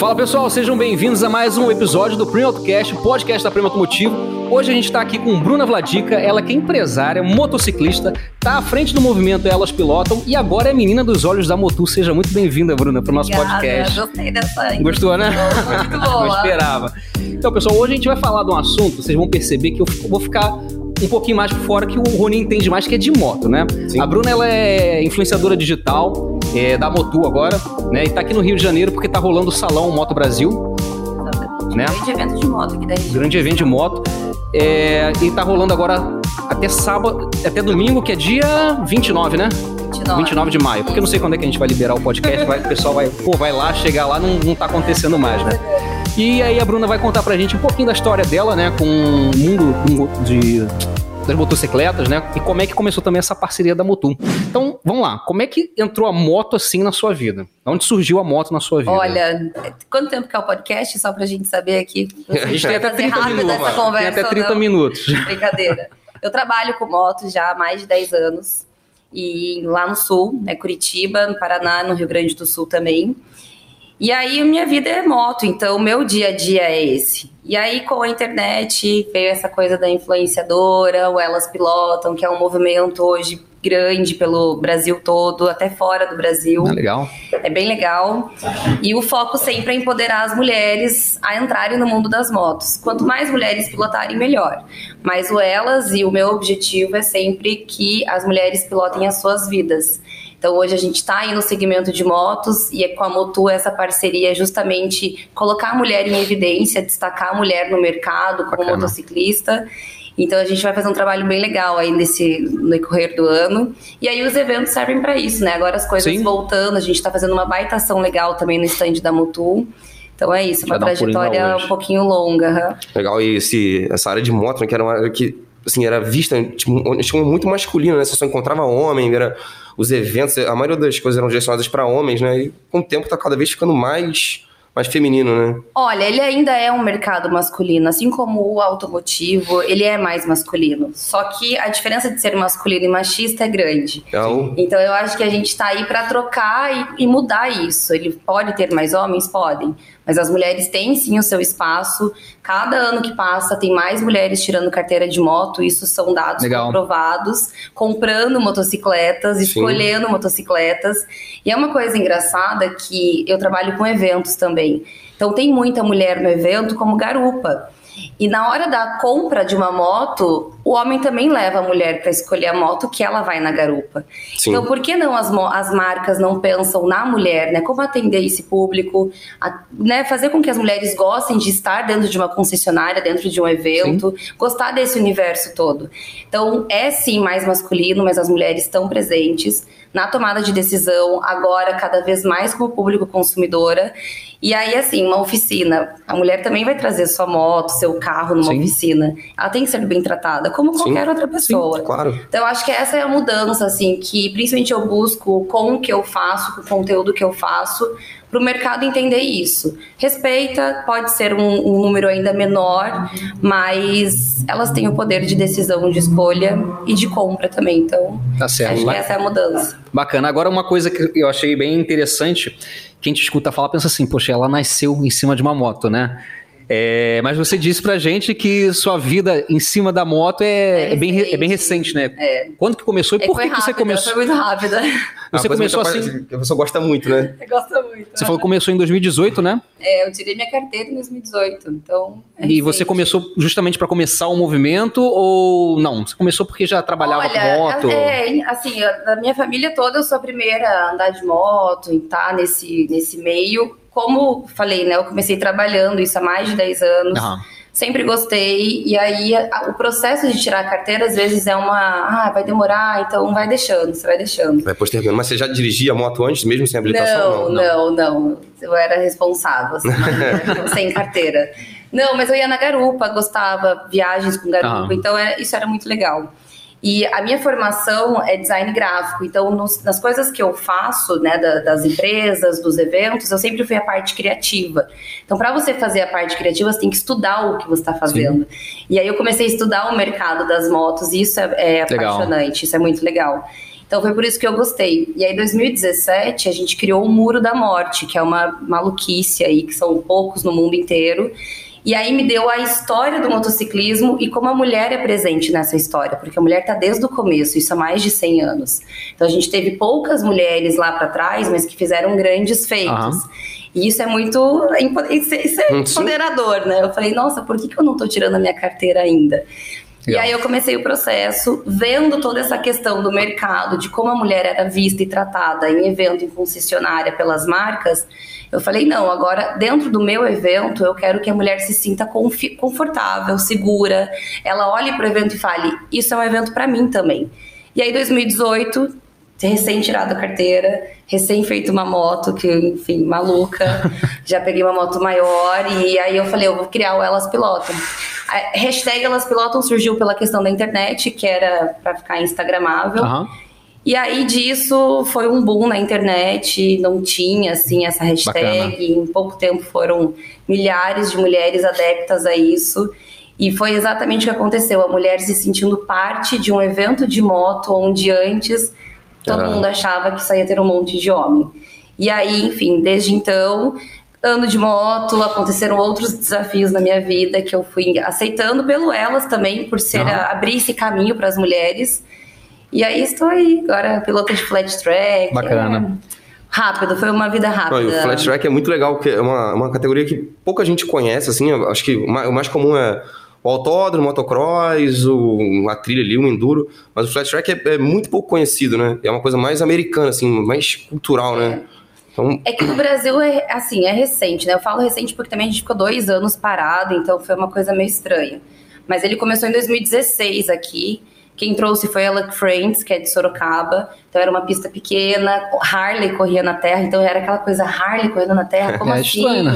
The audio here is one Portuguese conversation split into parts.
Fala pessoal, sejam bem-vindos a mais um episódio do Prêmio Autocast, podcast da Prêmio Automotivo. Hoje a gente está aqui com Bruna Vladica, ela que é empresária, motociclista, está à frente do movimento Elas Pilotam e agora é menina dos olhos da Motu. Seja muito bem-vinda, Bruna, para o nosso Obrigada, podcast. Gostei dessa. Gostou, né? Muito boa. Não esperava. Então, pessoal, hoje a gente vai falar de um assunto, vocês vão perceber que eu vou ficar um pouquinho mais por fora que o Rony entende mais, que é de moto, né? Sim. A Bruna, ela é influenciadora digital, é, da Motu agora, né? E tá aqui no Rio de Janeiro porque tá rolando o Salão Moto Brasil, Exatamente. Né? Grande evento de moto aqui da região. grande evento de moto. É, e tá rolando agora até sábado, até domingo, que é dia 29, né? 29. 29 de maio. Porque eu não sei quando é que a gente vai liberar o podcast, vai, o pessoal vai, pô, vai lá, chegar lá, não, não tá acontecendo mais, né? E aí a Bruna vai contar pra gente um pouquinho da história dela, né, com o mundo do- de, das motocicletas, né, e como é que começou também essa parceria da Motu. Então, vamos lá, como é que entrou a moto assim na sua vida? De onde surgiu a moto na sua vida? Olha, quanto tempo que é o podcast? Só pra gente saber aqui. a gente tem até Fazer 30 rápido minutos. essa Tem conversa, até 30 não. minutos. Brincadeira. Eu trabalho com moto já há mais de 10 anos. E lá no sul, né, Curitiba, no Paraná, no Rio Grande do Sul também. E aí minha vida é moto, então o meu dia a dia é esse. E aí com a internet veio essa coisa da influenciadora, o Elas Pilotam, que é um movimento hoje grande pelo Brasil todo, até fora do Brasil. Ah, legal. É bem legal. E o foco sempre é empoderar as mulheres a entrarem no mundo das motos. Quanto mais mulheres pilotarem, melhor. Mas o elas e o meu objetivo é sempre que as mulheres pilotem as suas vidas. Então hoje a gente está aí no segmento de motos e é com a Motu essa parceria é justamente colocar a mulher em evidência, destacar a mulher no mercado como Bacana. motociclista. Então a gente vai fazer um trabalho bem legal aí nesse no decorrer do ano. E aí os eventos servem para isso, né? Agora as coisas Sim. voltando, a gente está fazendo uma baita ação legal também no stand da Motu. Então é isso, uma um trajetória hoje. um pouquinho longa. Legal, e esse, essa área de moto, né, que era uma área que, assim, era vista, tipo, muito masculino, né? Você só encontrava homem, era os eventos, a maioria das coisas eram direcionadas para homens, né? E com o tempo tá cada vez ficando mais, mais feminino, né? Olha, ele ainda é um mercado masculino, assim como o automotivo, ele é mais masculino. Só que a diferença de ser masculino e machista é grande. Então, Então eu acho que a gente tá aí para trocar e, e mudar isso. Ele pode ter mais homens? Podem. Mas as mulheres têm sim o seu espaço. Cada ano que passa tem mais mulheres tirando carteira de moto. Isso são dados Legal. comprovados. Comprando motocicletas, Sim. escolhendo motocicletas. E é uma coisa engraçada que eu trabalho com eventos também. Então tem muita mulher no evento como garupa. E na hora da compra de uma moto, o homem também leva a mulher para escolher a moto que ela vai na garupa. sim. Então, por que não as, as marcas não pensam na mulher, né? Como atender esse público, a- né? Fazer com que as mulheres gostem de estar dentro de uma concessionária, dentro de um evento, gostar desse universo todo. Então, é sim mais masculino, mas as mulheres estão presentes na tomada de decisão, agora cada vez mais como público consumidora. E aí, assim, uma oficina. A mulher também vai trazer sua moto, seu carro numa Sim. oficina. Ela tem que ser bem tratada, como Sim. qualquer outra pessoa. claro. Então, eu acho que essa é a mudança, assim, que principalmente eu busco com o que eu faço, com o conteúdo que eu faço, para o mercado entender isso. Respeita, pode ser um, um número ainda menor, mas elas têm o poder de decisão, de escolha e de compra também. Então, Tá certo. acho que essa é a mudança. Bacana. Agora, uma coisa que eu achei bem interessante, quem te escuta falar pensa assim, poxa, ela nasceu em cima de uma moto, né? É, mas você disse pra gente que sua vida em cima da moto é, É é bem, é bem recente. né? É. Quando que começou e É, por que, que você rápida, começou? Foi muito rápida. Você começou muito assim. A pessoa gosta muito, né? Você gosta muito. Você falou que começou em 2018, né? É, eu tirei minha carteira em 2018, então... é E você recente. começou justamente pra começar o movimento ou não? Você começou porque já trabalhava Olha, com moto? É, assim, eu- da minha família toda, eu sou a primeira a andar de moto, em estar nesse, nesse meio. Como falei, né? Eu comecei trabalhando isso há mais de 10 anos. Aham. Sempre gostei. E aí, a- o processo de tirar a carteira, às vezes, é uma. Ah, vai demorar, então vai deixando, você vai deixando. Vai postergando. Mas você já dirigia a moto antes, mesmo sem habilitação? Não, não, não, Eu era responsável, assim, sem carteira. Não, mas eu ia na garupa, gostava, viagens com garupa, Aham. então era- isso era muito legal. E a minha formação é design gráfico, então nos- nas coisas que eu faço, né, da- das empresas, dos eventos, eu sempre fui a parte criativa. Então, para você fazer a parte criativa, você tem que estudar o que você está fazendo. E aí eu comecei a estudar o mercado das motos, e isso é, é apaixonante, isso é muito legal. Então foi por isso que eu gostei. E aí, em 2017, a gente criou o Muro da Morte, que é uma maluquice aí, que são poucos no mundo inteiro. E aí me deu a história do motociclismo e como a mulher é presente nessa história, porque a mulher está desde o começo, isso há mais de 100 anos. Então a gente teve poucas mulheres lá para trás, mas que fizeram grandes feitos. Uhum. E isso é muito. Isso é empoderador, né? Eu falei, nossa, por que, que eu não estou tirando a minha carteira ainda? E aí eu comecei o processo, vendo toda essa questão do mercado, de como a mulher era vista e tratada em evento, em concessionária pelas marcas. Eu falei, não, agora dentro do meu evento, eu quero que a mulher se sinta confortável, segura. Ela olhe para o evento e fale, isso é um evento para mim também. E aí, 2018, recém tirado a carteira, recém feito uma moto, que, enfim, maluca. já peguei uma moto maior e aí eu falei, eu vou criar o Elas Pilotam. A hashtag Elas Pilotam surgiu pela questão da internet, que era para ficar instagramável. Uhum. E aí disso foi um boom na internet, não tinha assim essa hashtag, Bacana. em pouco tempo foram milhares de mulheres adeptas a isso. E foi exatamente o que aconteceu, a mulher se sentindo parte de um evento de moto onde antes todo mundo achava que só ia ter um monte de homem. E aí, enfim, desde então, ando de moto, aconteceram outros desafios na minha vida que eu fui aceitando pelo elas também, por ser a, abrir esse caminho para as mulheres. E aí estou aí, agora piloto de flat track. Bacana. É rápido, foi uma vida rápida. O flat track é muito legal, porque é uma, uma categoria que pouca gente conhece, assim, acho que o mais comum é o autódromo, o motocross, o, a trilha ali, o enduro, mas o flat track é, é, muito pouco conhecido, né? É uma coisa mais americana, assim, mais cultural, né? é. né? Então... É que no Brasil é assim, é recente, né? Eu falo recente porque também a gente ficou dois anos parado, então foi uma coisa meio estranha. Mas ele começou em 2016 aqui. Quem trouxe foi a Luck Friends, que é de Sorocaba. Então era uma pista pequena, Harley corria na terra, então era aquela coisa Harley correndo na terra, como é assim? Estranho?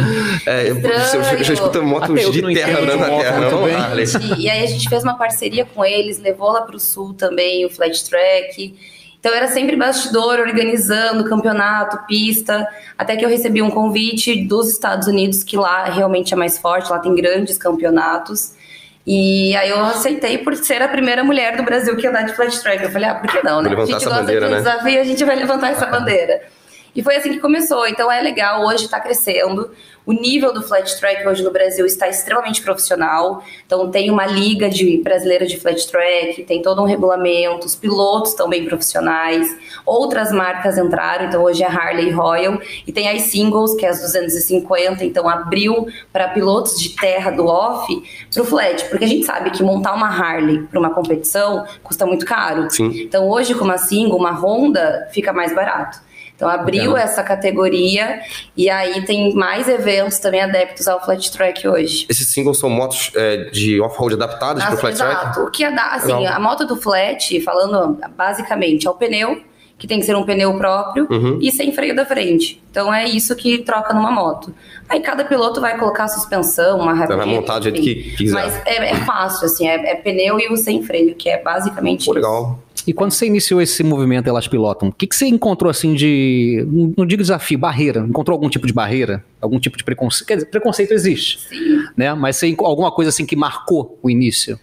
É, estranho. Já escuto motos de terra andando na terra, não Harley. E aí a gente fez uma parceria com eles, levou lá para o sul também o flat track. Então era sempre bastidor, organizando campeonato, pista, até que eu recebi um convite dos Estados Unidos, que lá realmente é mais forte, lá tem grandes campeonatos. E aí eu aceitei por ser a primeira mulher do Brasil que ia andar de flat track. Eu falei, ah, por que não, né? A gente gosta bandeira, de um né? desafio, a gente vai levantar essa bandeira. E foi assim que começou. Então é legal, hoje está crescendo. O nível do flat track hoje no Brasil está extremamente profissional. Então tem uma liga de brasileira de flat track, tem todo um regulamento, os pilotos estão bem profissionais. Outras marcas entraram, então hoje é Harley Royal e tem as singles, que é as 250, então abriu para pilotos de terra do off para o flat, porque a gente sabe que montar uma Harley para uma competição custa muito caro. Sim. Então hoje com uma single, uma Honda fica mais barato. Então abriu essa categoria e aí tem mais eventos também adeptos ao flat track hoje. Esses singles são motos é, de off-road adaptadas para o flat exato. track? Exato. O que é da, assim, a moto do flat, falando basicamente, é o pneu que tem que ser um pneu próprio uhum. e sem freio da frente. Então é isso que troca numa moto. Aí cada piloto vai colocar a suspensão, uma rapidez. Vai montar do jeito que quiser. Mas é, é fácil, assim, é, é, pneu e o sem freio, que é basicamente Pô, isso. E quando você iniciou esse movimento Elas Pilotam, o que, que você encontrou assim de. Não digo desafio, barreira? Encontrou algum tipo de barreira? Algum tipo de preconceito? Quer dizer, preconceito existe. Sim. Né? Mas você, alguma coisa assim que marcou o início?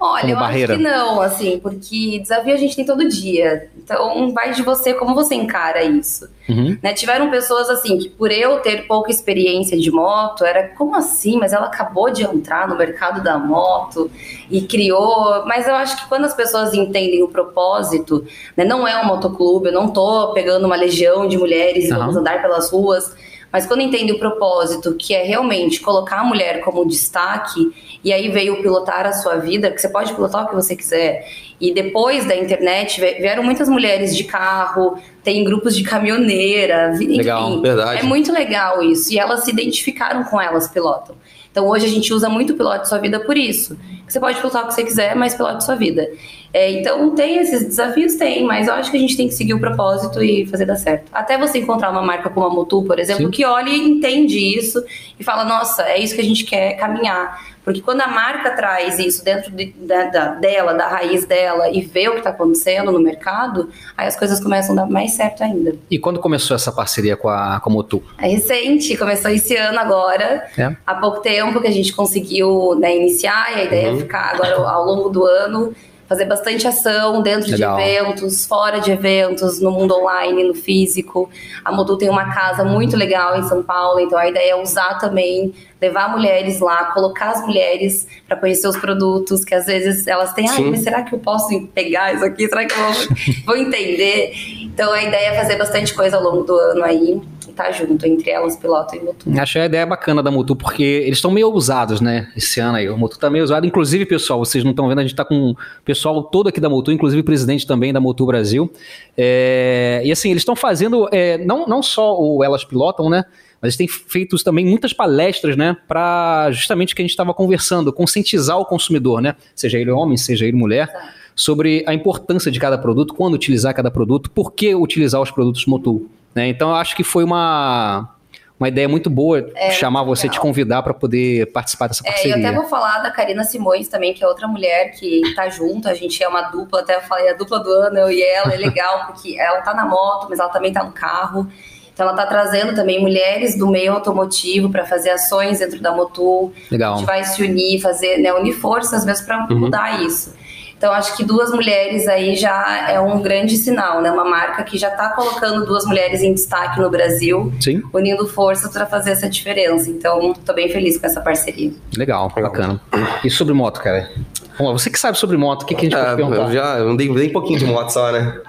Olha, eu barreira? acho que não, assim, porque desafio a gente tem todo dia. Então, vai de você, como você encara isso. Uhum. Né? Tiveram pessoas, assim, que por eu ter pouca experiência de moto, era como assim? Mas ela acabou de entrar no mercado da moto e criou. Mas eu acho que quando as pessoas entendem o propósito, né? não é um motoclube, eu não tô pegando uma legião de mulheres e uhum. vamos andar pelas ruas mas quando entende o propósito, que é realmente colocar a mulher como destaque, e aí veio pilotar a sua vida, que você pode pilotar o que você quiser. E depois da internet vieram muitas mulheres de carro, tem grupos de caminhoneira, enfim, legal, verdade. é muito legal isso. E elas se identificaram com elas pilotam. Então hoje a gente usa muito o piloto de sua vida por isso. Você pode pilotar o que você quiser, mas pilote sua vida. É, então tem esses desafios, tem, mas eu acho que a gente tem que seguir o propósito e fazer dar certo. Até você encontrar uma marca como a Motu, por exemplo, Sim. que olha e entende isso e fala, nossa, é isso que a gente quer caminhar. Porque quando a marca traz isso dentro de, da, da, dela, da raiz dela, e vê o que está acontecendo no mercado, aí as coisas começam a dar mais certo ainda. E quando começou essa parceria com a, com a Motu? É recente, começou esse ano agora. É. Há pouco tempo que a gente conseguiu né, iniciar, e a ideia é uhum. é ficar agora ao longo do ano fazer bastante ação dentro Legal. de eventos, fora de eventos, no mundo online, no físico. A Modu tem uma casa muito legal em São Paulo, então a ideia é usar também, levar mulheres lá, colocar as mulheres para conhecer os produtos, que às vezes elas têm, Sim. mas será que eu posso pegar isso aqui? Será que eu vou, vou entender? Então a ideia é fazer bastante coisa ao longo do ano aí, e tá junto, entre elas, piloto e Motu. Achei a ideia bacana da Mutu, porque eles estão meio ousados, né? Esse ano aí. O Mutu tá meio ousado. Inclusive, pessoal, vocês não estão vendo, a gente tá com o pessoal todo aqui da Mutu, inclusive o presidente também da Mutu Brasil. É, E assim, eles estão fazendo, é, não, não só o Elas Pilotam, né? Mas eles têm feito também muitas palestras, né? Para justamente o que a gente estava conversando, conscientizar o consumidor, né? Seja ele homem, seja ele mulher. Sobre a importância de cada produto, quando utilizar cada produto, por que utilizar os produtos Motul. Né? Então, eu acho que foi uma, uma ideia muito boa chamar você, legal. te convidar para poder participar dessa É, eu parceria. até vou falar da Karina Simões também, que é outra mulher que tá junto, a gente é uma dupla, até eu falei a dupla do ano, eu e ela, é legal, porque ela tá na moto, mas ela também tá no carro. Então ela tá trazendo também mulheres do meio automotivo para fazer ações dentro da Motul. A Legal. gente vai se unir, fazer, né, unir forças mesmo para Uhum. mudar isso. Então, acho que duas mulheres aí já é um grande sinal, né? Uma marca que já está colocando duas mulheres em destaque no Brasil, Sim, unindo forças para fazer essa diferença. Então, tô bem feliz com essa parceria. legal, bacana. E sobre moto, cara? Vamos lá, você que sabe sobre moto, o que, que a gente Ah, pode perguntar? eu já andei, um pouquinho de moto só, né?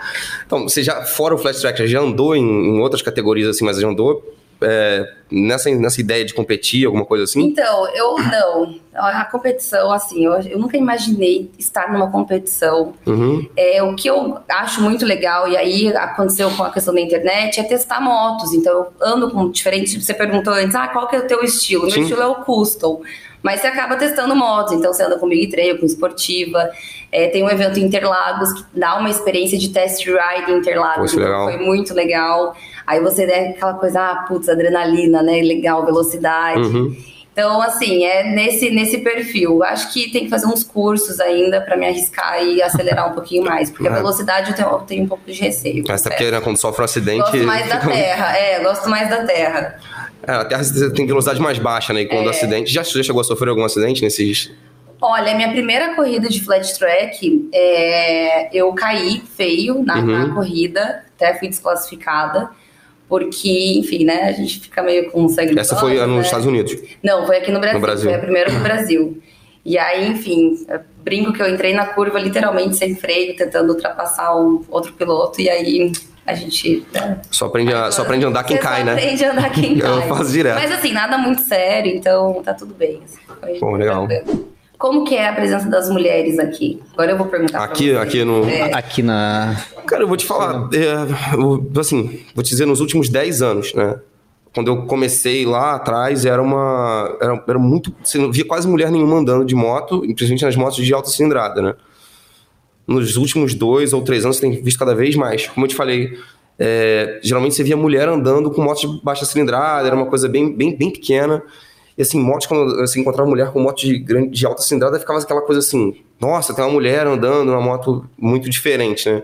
Então, você já, fora o Flat Track, já andou em, em outras categorias assim, mas já andou é, nessa, nessa ideia de competir, alguma coisa assim? Então, eu não. A competição, assim, eu, eu nunca imaginei estar numa competição. Uhum. É, o que eu acho muito legal, e aí aconteceu com a questão da internet, é testar motos. Então, eu ando com diferentes. Você perguntou antes, ah, qual que é o teu estilo? Meu Sim. estilo é o custom. Mas você acaba testando motos, então você anda com Big Trail, com esportiva. É, tem um evento em Interlagos que dá uma experiência de test ride em Interlagos. Então foi muito legal. Aí você der aquela coisa, ah, putz, adrenalina, né? Legal, velocidade. Uhum. Então, assim, é nesse, nesse perfil. Acho que tem que fazer uns cursos ainda para me arriscar e acelerar um pouquinho mais, porque a É. velocidade eu tenho, eu tenho um pouco de receio. Mas até porque né, quando sofre um acidente. Gosto mais da terra, é, gosto mais da terra. É, a terra tem velocidade mais baixa, né? E É. quando acidente. Já, já chegou a sofrer algum acidente nesses. Olha, minha primeira corrida de flat track, é, eu caí feio na, na Uhum. corrida, até fui desclassificada, porque, enfim, né, a gente fica meio com sangue Essa foi olhos, nos né? Estados Unidos. Não, foi aqui no Brasil, No Brasil. foi a primeira no Brasil. E aí, enfim, eu brinco que eu entrei na curva literalmente sem freio, tentando ultrapassar um outro piloto, e aí a gente. né, Só aprende a, só aprende a andar quem cai, só né? aprende a andar quem Eu cai. faço direto. Mas assim, nada muito sério, então tá tudo bem. assim, foi Pô, legal. tranquilo. Como que é a presença das mulheres aqui? Agora eu vou perguntar pra Aqui, você. aqui no. É. Aqui na. Cara, eu vou te falar, é, eu- assim, vou te dizer, nos últimos 10 anos, né? Quando eu comecei lá atrás, era uma. Era, era muito. Você não via quase mulher nenhuma andando de moto, principalmente nas motos de alta cilindrada, né? Nos últimos dois ou três anos, você tem visto cada vez mais. Como eu te falei, é, geralmente você via mulher andando com motos de baixa cilindrada, era uma coisa bem, bem, bem pequena. E assim, motos, quando você encontrava mulher com moto de, grande, de alta cilindrada, ficava aquela coisa assim: nossa, tem uma mulher andando numa moto muito diferente, né?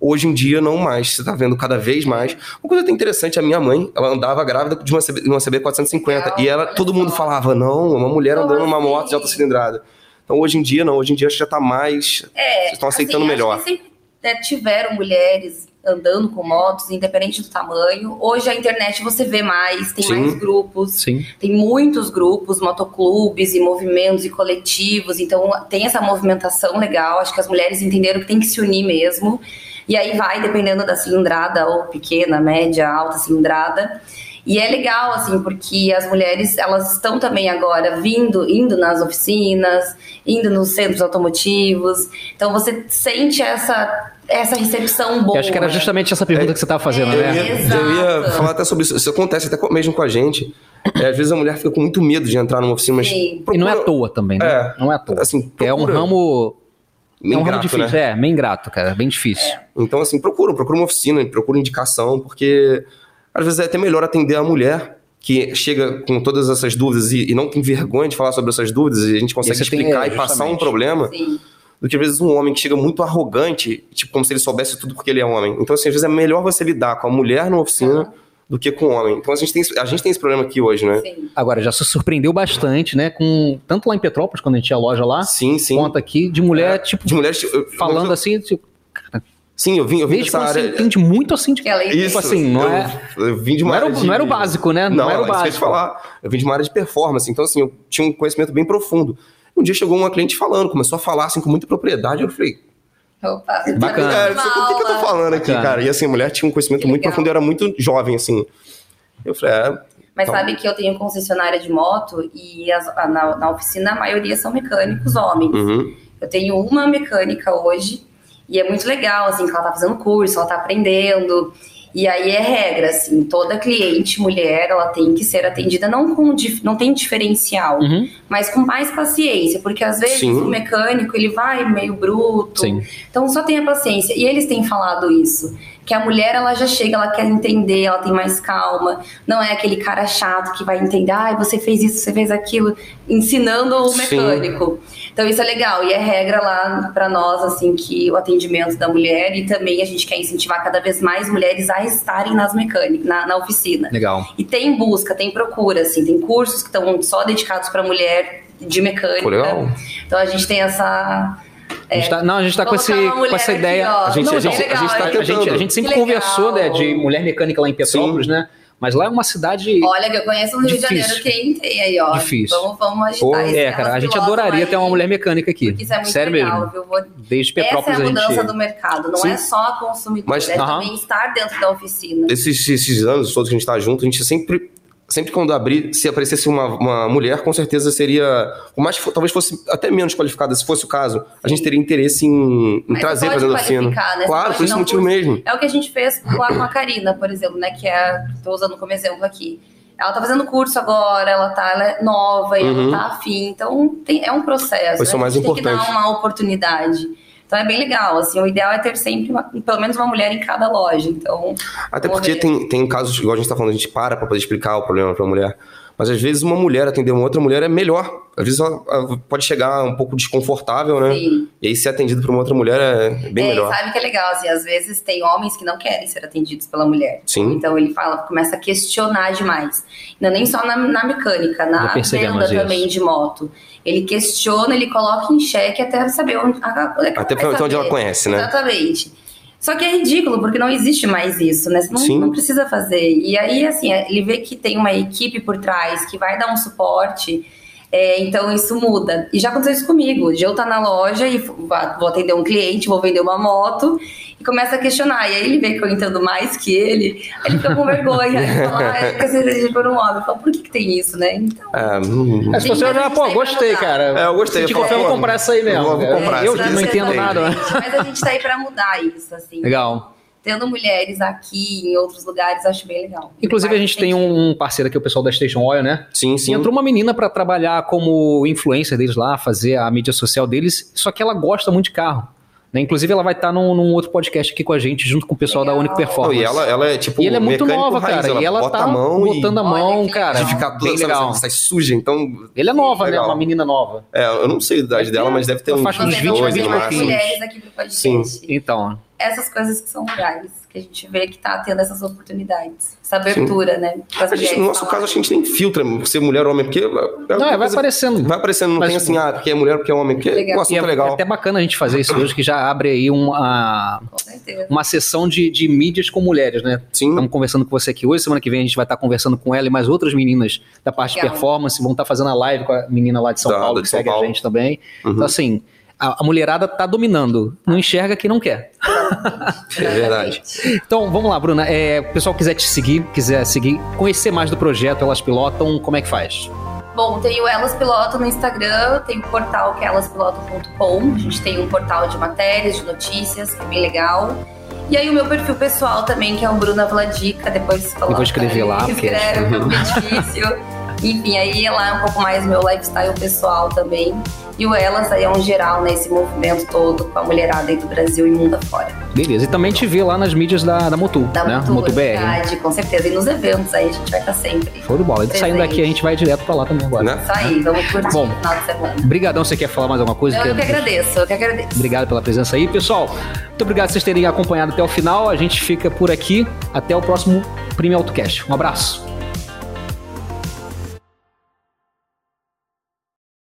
Hoje em dia, não mais. Você tá vendo cada vez mais. Uma coisa até interessante, a minha mãe, ela andava grávida de uma CB, de uma CB 450. Legal, e ela, todo mundo falava, não, uma mulher andando numa assim? moto de alta cilindrada. Então hoje em dia, não. Hoje em dia acho que já tá mais. É, Vocês estão aceitando assim, melhor. Sempre né, tiveram mulheres andando com motos, independente do tamanho. Hoje a internet você vê mais, tem Sim. mais grupos. Sim. Tem muitos grupos, motoclubes e movimentos e coletivos, então tem essa movimentação legal. Acho que as mulheres entenderam que tem que se unir mesmo. E aí vai dependendo da cilindrada, ou pequena, média, alta cilindrada. E é legal, assim, porque as mulheres, elas estão também agora vindo, indo nas oficinas, indo nos centros automotivos. Então você sente essa, essa recepção boa. Eu acho que era justamente essa pergunta que você estava fazendo, Eu né? ia, Exato. eu ia falar até sobre isso. Isso acontece até com- mesmo com a gente. É, às vezes a mulher fica com muito medo de entrar numa oficina, mas. Sim. E não é à procura- toa também, né? É. Não é à toa. Assim, é um procura- ramo. meio é um ramo difícil, né? é, bem ingrato, cara, bem difícil. Então, assim, procura, procura uma oficina, procura indicação, porque às vezes é até melhor atender a mulher que chega com todas essas dúvidas e, e não tem vergonha de falar sobre essas dúvidas e a gente consegue Esse tem- explicar é, e passar um problema, Sim. do que às vezes um homem que chega muito arrogante, tipo, como se ele soubesse tudo porque ele é homem. Então, assim, às vezes é melhor você lidar com a mulher na oficina do que com o homem. Então a gente tem, a gente tem esse problema aqui hoje, né? Sim. Agora, já se surpreendeu bastante, né? Com, tanto lá em Petrópolis, quando a gente tinha loja lá, Sim, sim. conta aqui, de mulher, É, tipo, de mulheres eu- falando eu- assim, tipo, Sim, eu vim, eu vim mesmo dessa você área. entende muito assim, de, Que ela tipo Isso, assim, não eu, é... eu vim de uma Não era, o- área de- não era o básico, né? Não, Não, era o isso que eu ia te básico. falar. Eu vim de uma área de performance, então assim, eu tinha um conhecimento bem profundo. Um dia chegou uma cliente falando, começou a falar assim com muita propriedade, eu falei, Opa, Bacana. é, isso aqui, o que, que eu tô falando aqui, Bacana. cara? E assim, a mulher tinha um conhecimento muito profundo, eu era muito jovem, assim. Eu falei, é, Mas Então- sabe que eu tenho concessionária de moto e as- na, na oficina a maioria são mecânicos homens. uhum, Eu tenho uma mecânica hoje e é muito legal, assim, que ela tá fazendo curso, ela tá aprendendo. E aí é regra, assim, toda cliente mulher, ela tem que ser atendida não com não tem diferencial, Uhum. mas com mais paciência, porque às vezes Sim. o mecânico, ele vai meio bruto. Sim. Então só tenha paciência. E eles têm falado isso, que a mulher ela já chega, ela quer entender, ela tem mais calma. Não é aquele cara chato que vai entender, ai, você fez isso, você fez aquilo, ensinando o Sim. mecânico. Então isso é legal e é regra lá pra nós assim que o atendimento da mulher e também a gente quer incentivar cada vez mais mulheres a estarem nas mecânicas, na, na oficina. Legal. E tem busca, tem procura, assim, tem cursos que estão só dedicados para mulher de mecânica. Legal. Então a gente tem essa A gente tá- não, a gente tá com, esse, com essa ideia. A gente- Não, a gente- não, a gente tá a gente, a gente sempre conversou né, legal. de mulher mecânica lá em Petrópolis, né? Mas lá é uma cidade. Olha, que eu conheço no Rio Difícil. de Janeiro quem tem aí, ó. Difícil. Vamos, vamos agitar Pô, isso. É, cara, a gente adoraria aí, ter uma mulher mecânica aqui. Porque isso é muito Sério legal, mesmo. viu? Vou- Desde Essa é Petrópolis a a mudança gente. do mercado, não Sim. é só a consumidor, Mas- é Aham. também estar dentro da oficina. esses, esses anos todos que a gente tá junto, a gente sempre. Sempre quando abrir, se aparecesse uma, uma mulher, com certeza seria. Por mais talvez fosse até menos qualificada, se fosse o caso, a gente teria interesse em, em trazer da oficina. né? Claro, por esse motivo curso. mesmo. É o que a gente fez lá com a Karina, por exemplo, né? Que é. Tô usando como exemplo aqui. Ela tá fazendo curso agora, ela tá ela é nova e Uhum. ela tá afim. Então tem- é um processo. Isso é né? o mais gente tem que importante. dar uma oportunidade. Então é bem legal. Assim, o ideal é ter sempre uma- pelo menos uma mulher em cada loja. Então. Até porque ver. tem, tem casos, igual a gente tá falando, a gente para pra poder explicar o problema pra mulher. Mas às vezes uma mulher atender uma outra mulher é melhor. Às vezes ela, pode chegar um pouco desconfortável, né? Sim. E aí ser atendido por uma outra mulher é bem É, melhor. sabe que é legal, assim, às vezes tem homens que não querem ser atendidos pela mulher. Sim. Então ele fala, começa a questionar demais. Não é nem só na, na mecânica, na venda também de moto. Ele questiona, ele coloca em xeque até saber onde, é Até pra onde ela saber. conhece, né? Exatamente. Só que é ridículo, porque não existe mais isso, né? Você não, não precisa fazer. E aí, assim, ele vê que tem uma equipe por trás que vai dar um suporte, é, então isso muda. E já aconteceu isso comigo, de eu estar na loja e vou atender um cliente, vou vender uma moto, e começa a questionar. E aí ele vê que eu entendo mais que ele, aí ele fica com vergonha. Aí ele fala, ah, eu atendido por um homem. Eu falo, por que, que tem isso, né? Então, É, hum, Mas se Sim, você mas a já, gente pô, gostei, cara. É, eu gostei, Senti eu falei, confiança, pô, vou comprar essa aí mesmo. vou- vou comprar eu não entendo nada. né? Mas a gente tá aí pra mudar isso, assim. Legal. Tendo mulheres aqui, em outros lugares, eu acho bem legal. Inclusive, a gente tem um parceiro aqui, o pessoal da Station Oil, né? sim, E sim. entrou uma menina pra trabalhar como influencer deles lá, fazer a mídia social deles, só que ela gosta muito de carro. Né? Inclusive, ela vai estar num, num outro podcast aqui com a gente, junto com o pessoal da Legal. Único Não, Performance. e ela, ela é tipo E ela é muito nova, raiz, cara. Ela e ela bota tá a mão botando e a mão, que cara. de ficar bem toda legal. sai suja, então. Ele é nova, Legal. né? Uma menina nova. É, eu não sei a idade dela, mas deve ter uns Você 20 vai mais trazer no mais pouquinho. máximo. mulheres aqui pro podcast. Sim. Então, Essas coisas que são legais, que a gente vê que tá tendo essas oportunidades. Essa abertura, né? pras A gente, no nosso falarem. caso, que a gente nem filtra ser mulher ou homem, porque. É não, é, vai aparecendo. Vai aparecendo, não Mas- tem assim, ah, porque é mulher, porque é homem, porque Legal. o E assunto é, é legal. é até bacana a gente fazer isso hoje, que já abre aí uma, uma sessão de, de mídias com mulheres, né? Sim. Estamos conversando com você aqui hoje, semana que vem a gente vai estar conversando com ela e mais outras meninas da parte de Legal. performance, vão estar fazendo a live com a menina lá de São Da- Paulo, da que de São segue a Paulo. gente também. Uhum. Então, assim, a, a mulherada tá dominando, não enxerga quem não quer. É verdade. Então, vamos lá, Bruna. É, o pessoal quiser te seguir, quiser seguir, conhecer mais do projeto, elas pilotam, como é que faz? Bom, tem o Elas Pilotam no Instagram, tem o portal que é elaspilotam.com. A gente tem um portal de matérias, de notícias, que é bem legal. E aí o meu perfil pessoal também, que é o Bruna Vladica, depois coloca Eu vou escrever lá, porque- Escreve, pouco difícil. Enfim, aí lá é um pouco mais meu lifestyle pessoal também. E o Elas aí é um geral, né? Esse movimento todo com a mulherada aí do Brasil e mundo afora. Beleza. E também te vê lá nas mídias da, da Motu, Da né? Motu, Motu BR. verdade, com certeza. E nos eventos aí a gente vai estar sempre. Show de bola. E saindo daqui, a gente vai direto pra lá também agora. Né? Isso aí, vamos curtir Bom. o final de semana. Obrigadão, você quer falar mais alguma coisa? Eu, eu que agradeço, eu que agradeço. Obrigado pela presença aí. Pessoal, muito obrigado por vocês terem acompanhado até o final. A gente fica por aqui. Até o próximo Prime AutoCast. Um abraço.